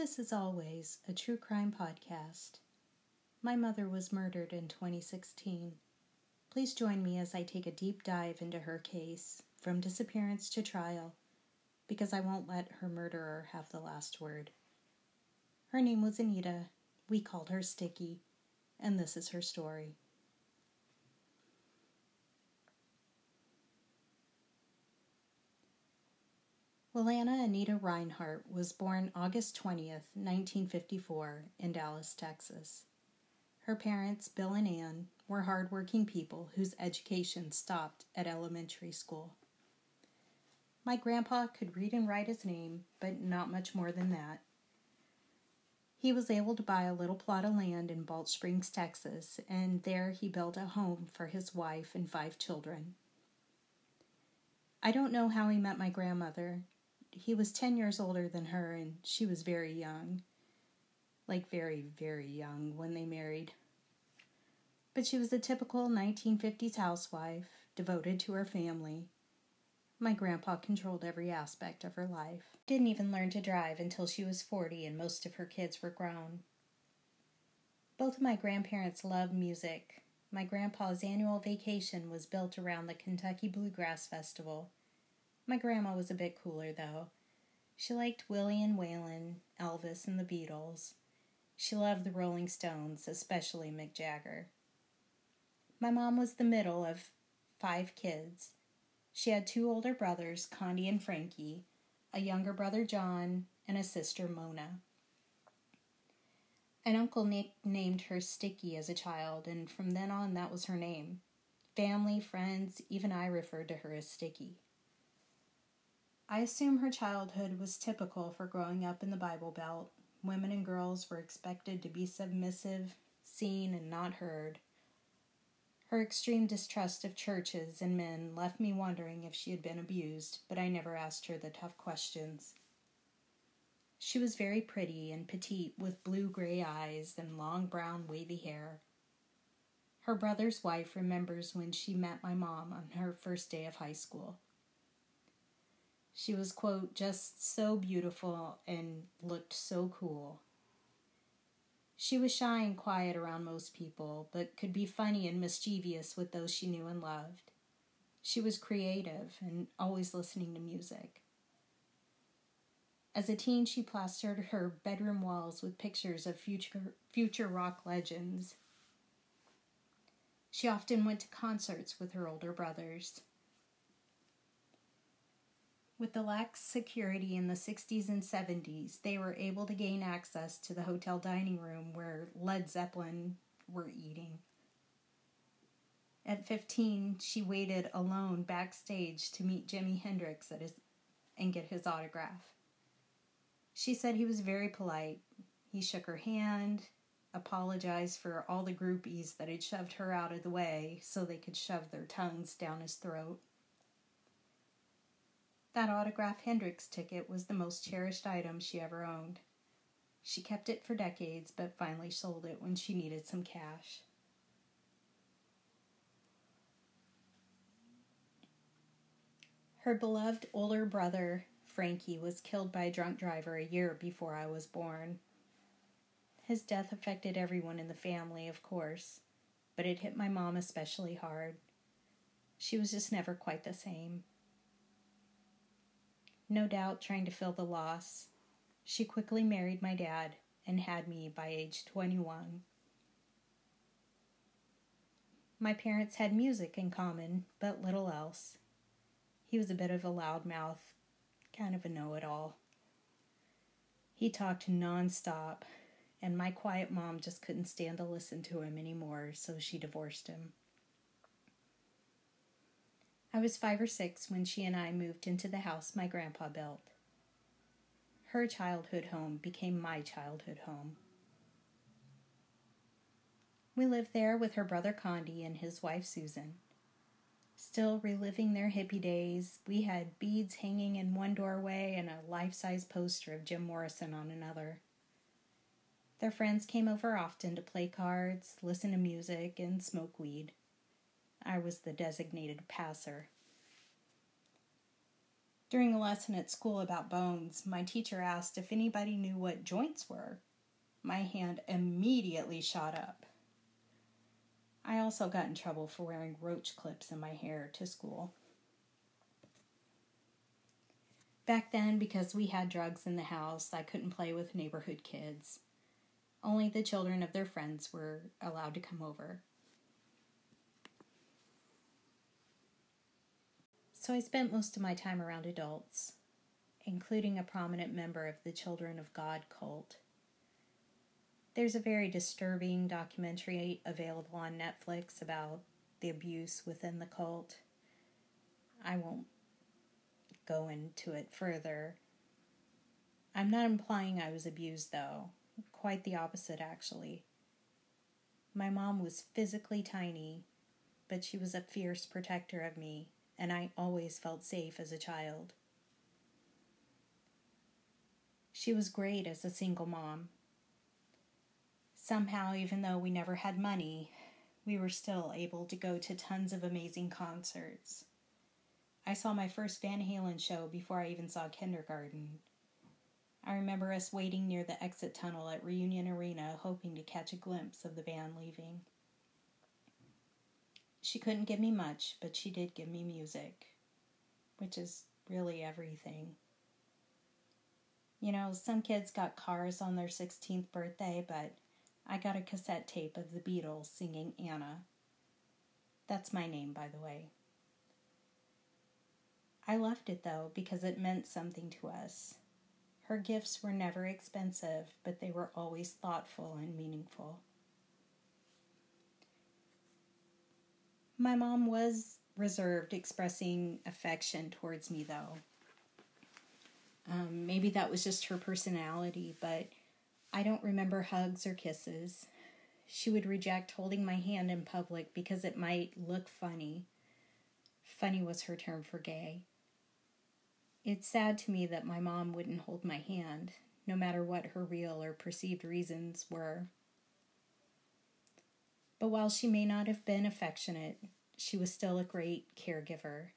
This is always a true crime podcast. My mother was murdered in 2016. Please join me as I take a deep dive into her case, from disappearance to trial, because I won't let her murderer have the last word. Her name was Anita. We called her Sticky, and this is her story. Wilana Anita Reinhart was born August 20th, 1954, in Dallas, Texas. Her parents, Bill and Ann, were hardworking people whose education stopped at elementary school. My grandpa could read and write his name, but not much more than that. He was able to buy a little plot of land in Balch Springs, Texas, and there he built a home for his wife and five children. I don't know how he met my grandmother, he was 10 years older than her and she was very young. Like, very, very young when they married. But she was a typical 1950s housewife, devoted to her family. My grandpa controlled every aspect of her life. Didn't even learn to drive until she was 40 and most of her kids were grown. Both of my grandparents loved music. My grandpa's annual vacation was built around the Kentucky Bluegrass Festival my grandma was a bit cooler, though. She liked Willie and Waylon, Elvis, and the Beatles. She loved the Rolling Stones, especially Mick Jagger. My mom was the middle of five kids. She had two older brothers, Condi and Frankie, a younger brother, John, and a sister, Mona. An uncle named her Sticky as a child, and from then on, that was her name. Family, friends, even I referred to her as Sticky. I assume her childhood was typical for growing up in the Bible Belt. Women and girls were expected to be submissive, seen, and not heard. Her extreme distrust of churches and men left me wondering if she had been abused, but I never asked her the tough questions. She was very pretty and petite with blue gray eyes and long brown wavy hair. Her brother's wife remembers when she met my mom on her first day of high school. She was, quote, just so beautiful and looked so cool. She was shy and quiet around most people, but could be funny and mischievous with those she knew and loved. She was creative and always listening to music. As a teen, she plastered her bedroom walls with pictures of future, future rock legends. She often went to concerts with her older brothers. With the lax security in the 60s and 70s, they were able to gain access to the hotel dining room where Led Zeppelin were eating. At 15, she waited alone backstage to meet Jimi Hendrix at his, and get his autograph. She said he was very polite. He shook her hand, apologized for all the groupies that had shoved her out of the way so they could shove their tongues down his throat. That autograph Hendrix ticket was the most cherished item she ever owned. She kept it for decades, but finally sold it when she needed some cash. Her beloved older brother, Frankie, was killed by a drunk driver a year before I was born. His death affected everyone in the family, of course, but it hit my mom especially hard. She was just never quite the same no doubt trying to fill the loss. She quickly married my dad and had me by age 21. My parents had music in common, but little else. He was a bit of a loudmouth, kind of a know it all. He talked nonstop, and my quiet mom just couldn't stand to listen to him anymore, so she divorced him. I was five or six when she and I moved into the house my grandpa built. Her childhood home became my childhood home. We lived there with her brother Condi and his wife Susan. Still reliving their hippie days, we had beads hanging in one doorway and a life size poster of Jim Morrison on another. Their friends came over often to play cards, listen to music, and smoke weed. I was the designated passer. During a lesson at school about bones, my teacher asked if anybody knew what joints were. My hand immediately shot up. I also got in trouble for wearing roach clips in my hair to school. Back then, because we had drugs in the house, I couldn't play with neighborhood kids. Only the children of their friends were allowed to come over. So I spent most of my time around adults, including a prominent member of the Children of God cult. There's a very disturbing documentary available on Netflix about the abuse within the cult. I won't go into it further. I'm not implying I was abused, though. Quite the opposite, actually. My mom was physically tiny, but she was a fierce protector of me and I always felt safe as a child. She was great as a single mom. Somehow, even though we never had money, we were still able to go to tons of amazing concerts. I saw my first Van Halen show before I even saw kindergarten. I remember us waiting near the exit tunnel at Reunion Arena, hoping to catch a glimpse of the band leaving. She couldn't give me much, but she did give me music, which is really everything. You know, some kids got cars on their 16th birthday, but I got a cassette tape of the Beatles singing Anna. That's my name, by the way. I loved it though because it meant something to us. Her gifts were never expensive, but they were always thoughtful and meaningful. My mom was reserved, expressing affection towards me, though. Um, maybe that was just her personality, but I don't remember hugs or kisses. She would reject holding my hand in public because it might look funny. Funny was her term for gay. It's sad to me that my mom wouldn't hold my hand, no matter what her real or perceived reasons were. But while she may not have been affectionate, she was still a great caregiver.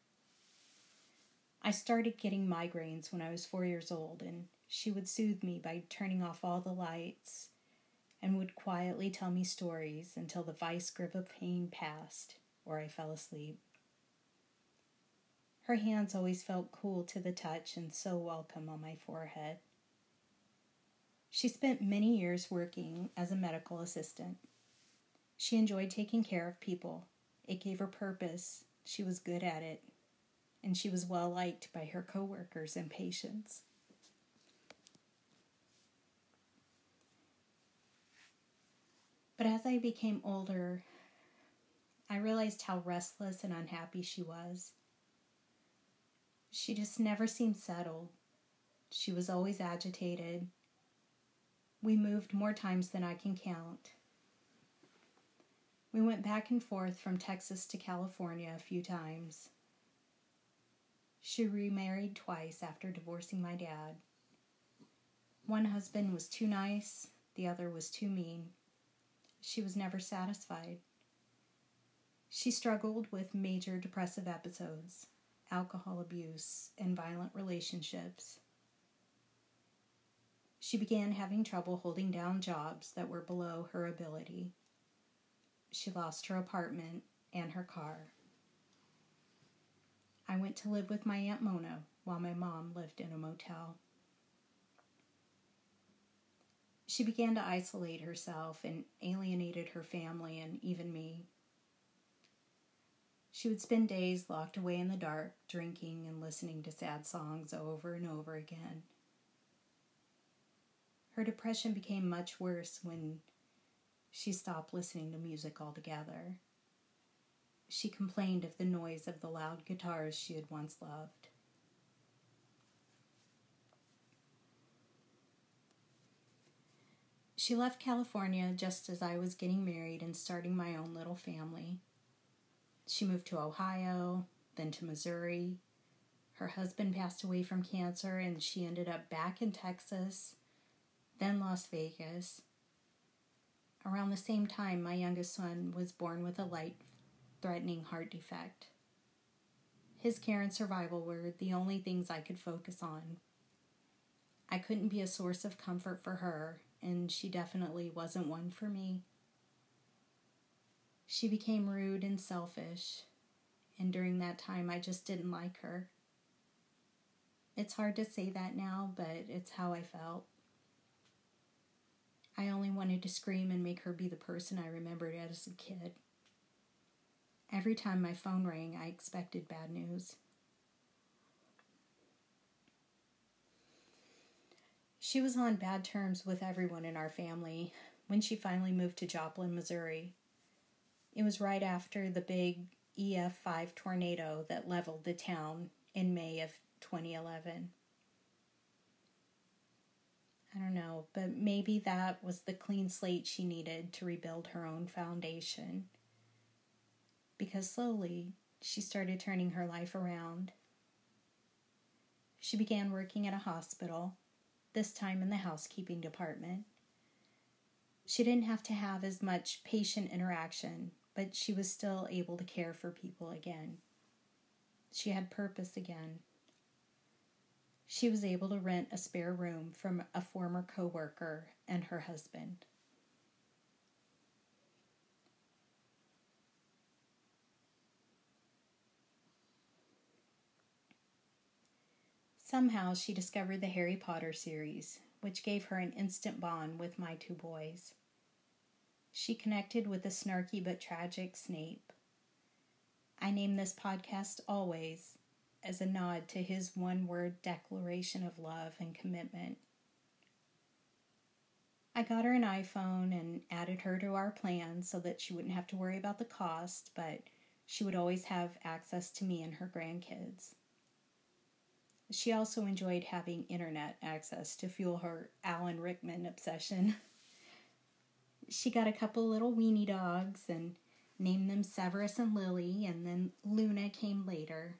I started getting migraines when I was four years old, and she would soothe me by turning off all the lights and would quietly tell me stories until the vice grip of pain passed or I fell asleep. Her hands always felt cool to the touch and so welcome on my forehead. She spent many years working as a medical assistant. She enjoyed taking care of people. It gave her purpose. She was good at it. And she was well liked by her coworkers and patients. But as I became older, I realized how restless and unhappy she was. She just never seemed settled. She was always agitated. We moved more times than I can count. We went back and forth from Texas to California a few times. She remarried twice after divorcing my dad. One husband was too nice, the other was too mean. She was never satisfied. She struggled with major depressive episodes, alcohol abuse, and violent relationships. She began having trouble holding down jobs that were below her ability she lost her apartment and her car. I went to live with my Aunt Mona while my mom lived in a motel. She began to isolate herself and alienated her family and even me. She would spend days locked away in the dark, drinking and listening to sad songs over and over again. Her depression became much worse when she stopped listening to music altogether. She complained of the noise of the loud guitars she had once loved. She left California just as I was getting married and starting my own little family. She moved to Ohio, then to Missouri. Her husband passed away from cancer, and she ended up back in Texas, then Las Vegas, Around the same time, my youngest son was born with a light threatening heart defect. His care and survival were the only things I could focus on. I couldn't be a source of comfort for her, and she definitely wasn't one for me. She became rude and selfish, and during that time I just didn't like her. It's hard to say that now, but it's how I felt. I only wanted to scream and make her be the person I remembered as a kid. Every time my phone rang, I expected bad news. She was on bad terms with everyone in our family when she finally moved to Joplin, Missouri. It was right after the big EF5 tornado that leveled the town in May of 2011. I don't know, but maybe that was the clean slate she needed to rebuild her own foundation because slowly she started turning her life around. She began working at a hospital, this time in the housekeeping department. She didn't have to have as much patient interaction, but she was still able to care for people again. She had purpose again. She was able to rent a spare room from a former coworker and her husband. Somehow she discovered the Harry Potter series, which gave her an instant bond with my two boys. She connected with the snarky but tragic Snape. I name this podcast Always as a nod to his one word declaration of love and commitment. I got her an iPhone and added her to our plan so that she wouldn't have to worry about the cost, but she would always have access to me and her grandkids. She also enjoyed having internet access to fuel her Alan Rickman obsession. She got a couple little weenie dogs and named them Severus and Lily, and then Luna came later.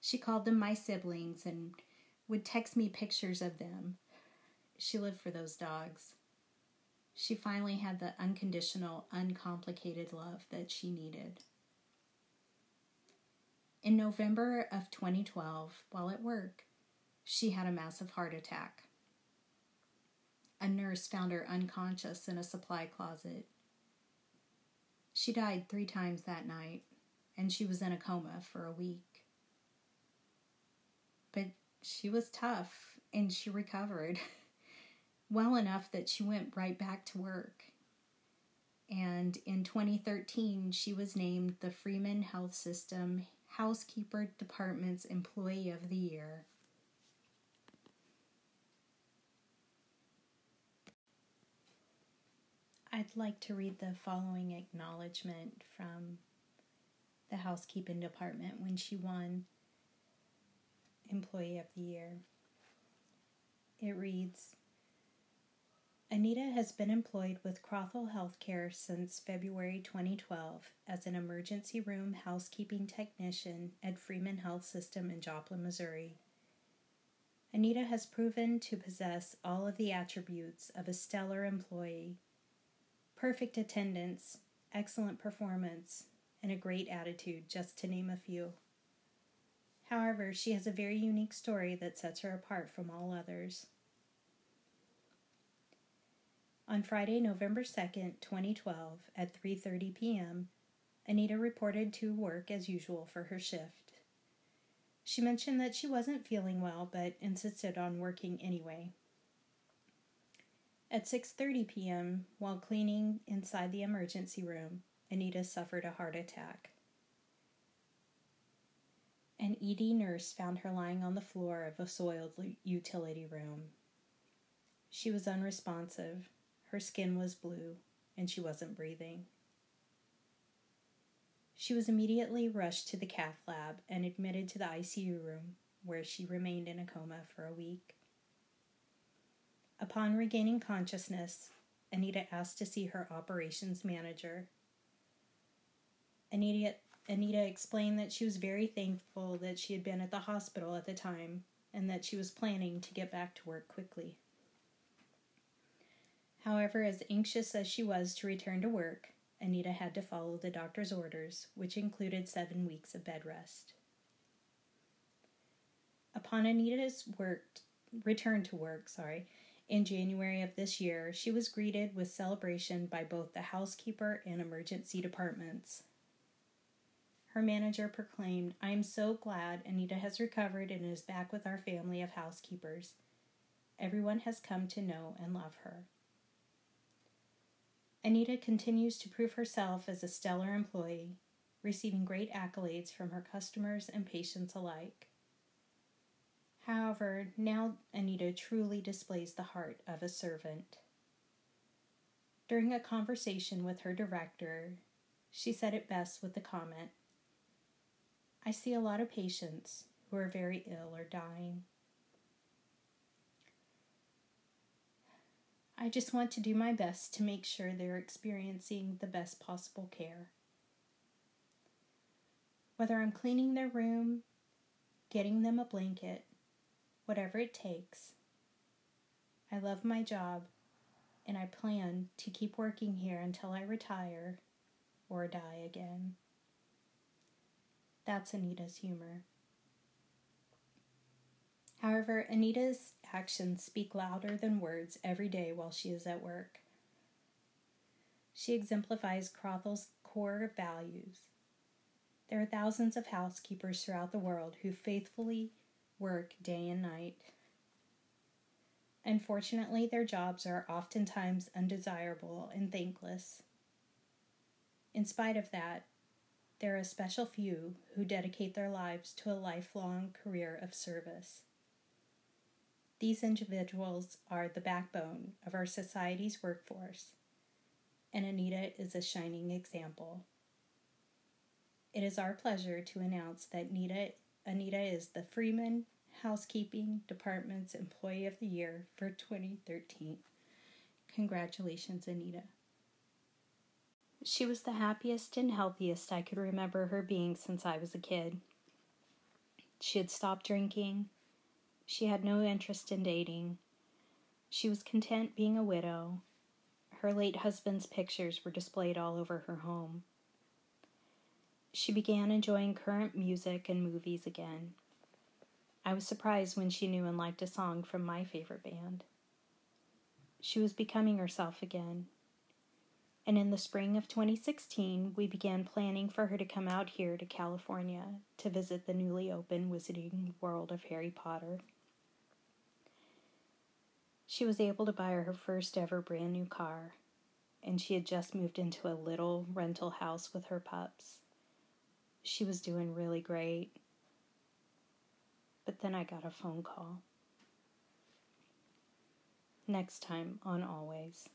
She called them my siblings and would text me pictures of them. She lived for those dogs. She finally had the unconditional, uncomplicated love that she needed. In November of 2012, while at work, she had a massive heart attack. A nurse found her unconscious in a supply closet. She died three times that night, and she was in a coma for a week. But she was tough, and she recovered well enough that she went right back to work. And in 2013, she was named the Freeman Health System Housekeeper Department's Employee of the Year. I'd like to read the following acknowledgement from the housekeeping department when she won Employee of the Year. It reads Anita has been employed with Crothall Healthcare since February 2012 as an emergency room housekeeping technician at Freeman Health System in Joplin, Missouri. Anita has proven to possess all of the attributes of a stellar employee perfect attendance, excellent performance, and a great attitude, just to name a few. However, she has a very unique story that sets her apart from all others. On Friday, November 2nd, 2012, at 3:30 p.m., Anita reported to work as usual for her shift. She mentioned that she wasn't feeling well but insisted on working anyway. At 6:30 p.m., while cleaning inside the emergency room, Anita suffered a heart attack. An ED nurse found her lying on the floor of a soiled utility room. She was unresponsive her skin was blue, and she wasn't breathing. She was immediately rushed to the cath lab and admitted to the ICU room, where she remained in a coma for a week. Upon regaining consciousness, Anita asked to see her operations manager. Anita, Anita explained that she was very thankful that she had been at the hospital at the time and that she was planning to get back to work quickly. However, as anxious as she was to return to work, Anita had to follow the doctor's orders, which included seven weeks of bed rest. Upon Anita's work, return to work, sorry, in January of this year, she was greeted with celebration by both the housekeeper and emergency departments. Her manager proclaimed, I am so glad Anita has recovered and is back with our family of housekeepers. Everyone has come to know and love her. Anita continues to prove herself as a stellar employee, receiving great accolades from her customers and patients alike. However, now Anita truly displays the heart of a servant. During a conversation with her director, she said it best with the comment I see a lot of patients who are very ill or dying. I just want to do my best to make sure they're experiencing the best possible care. Whether I'm cleaning their room, getting them a blanket, whatever it takes. I love my job and I plan to keep working here until I retire or die again. That's Anita's humor. However, Anita's actions speak louder than words every day while she is at work. She exemplifies Crothall's core values. There are thousands of housekeepers throughout the world who faithfully work day and night. Unfortunately, their jobs are oftentimes undesirable and thankless. In spite of that, there are a special few who dedicate their lives to a lifelong career of service. These individuals are the backbone of our society's workforce, and Anita is a shining example. It is our pleasure to announce that Anita, Anita is the Freeman Housekeeping Department's Employee of the Year for 2013. Congratulations, Anita. She was the happiest and healthiest I could remember her being since I was a kid. She had stopped drinking. She had no interest in dating. She was content being a widow. Her late husband's pictures were displayed all over her home. She began enjoying current music and movies again. I was surprised when she knew and liked a song from my favorite band. She was becoming herself again, and in the spring of 2016, we began planning for her to come out here to California to visit the newly opened Wizarding World of Harry Potter. She was able to buy her first ever brand new car, and she had just moved into a little rental house with her pups. She was doing really great. But then I got a phone call. Next time on Always.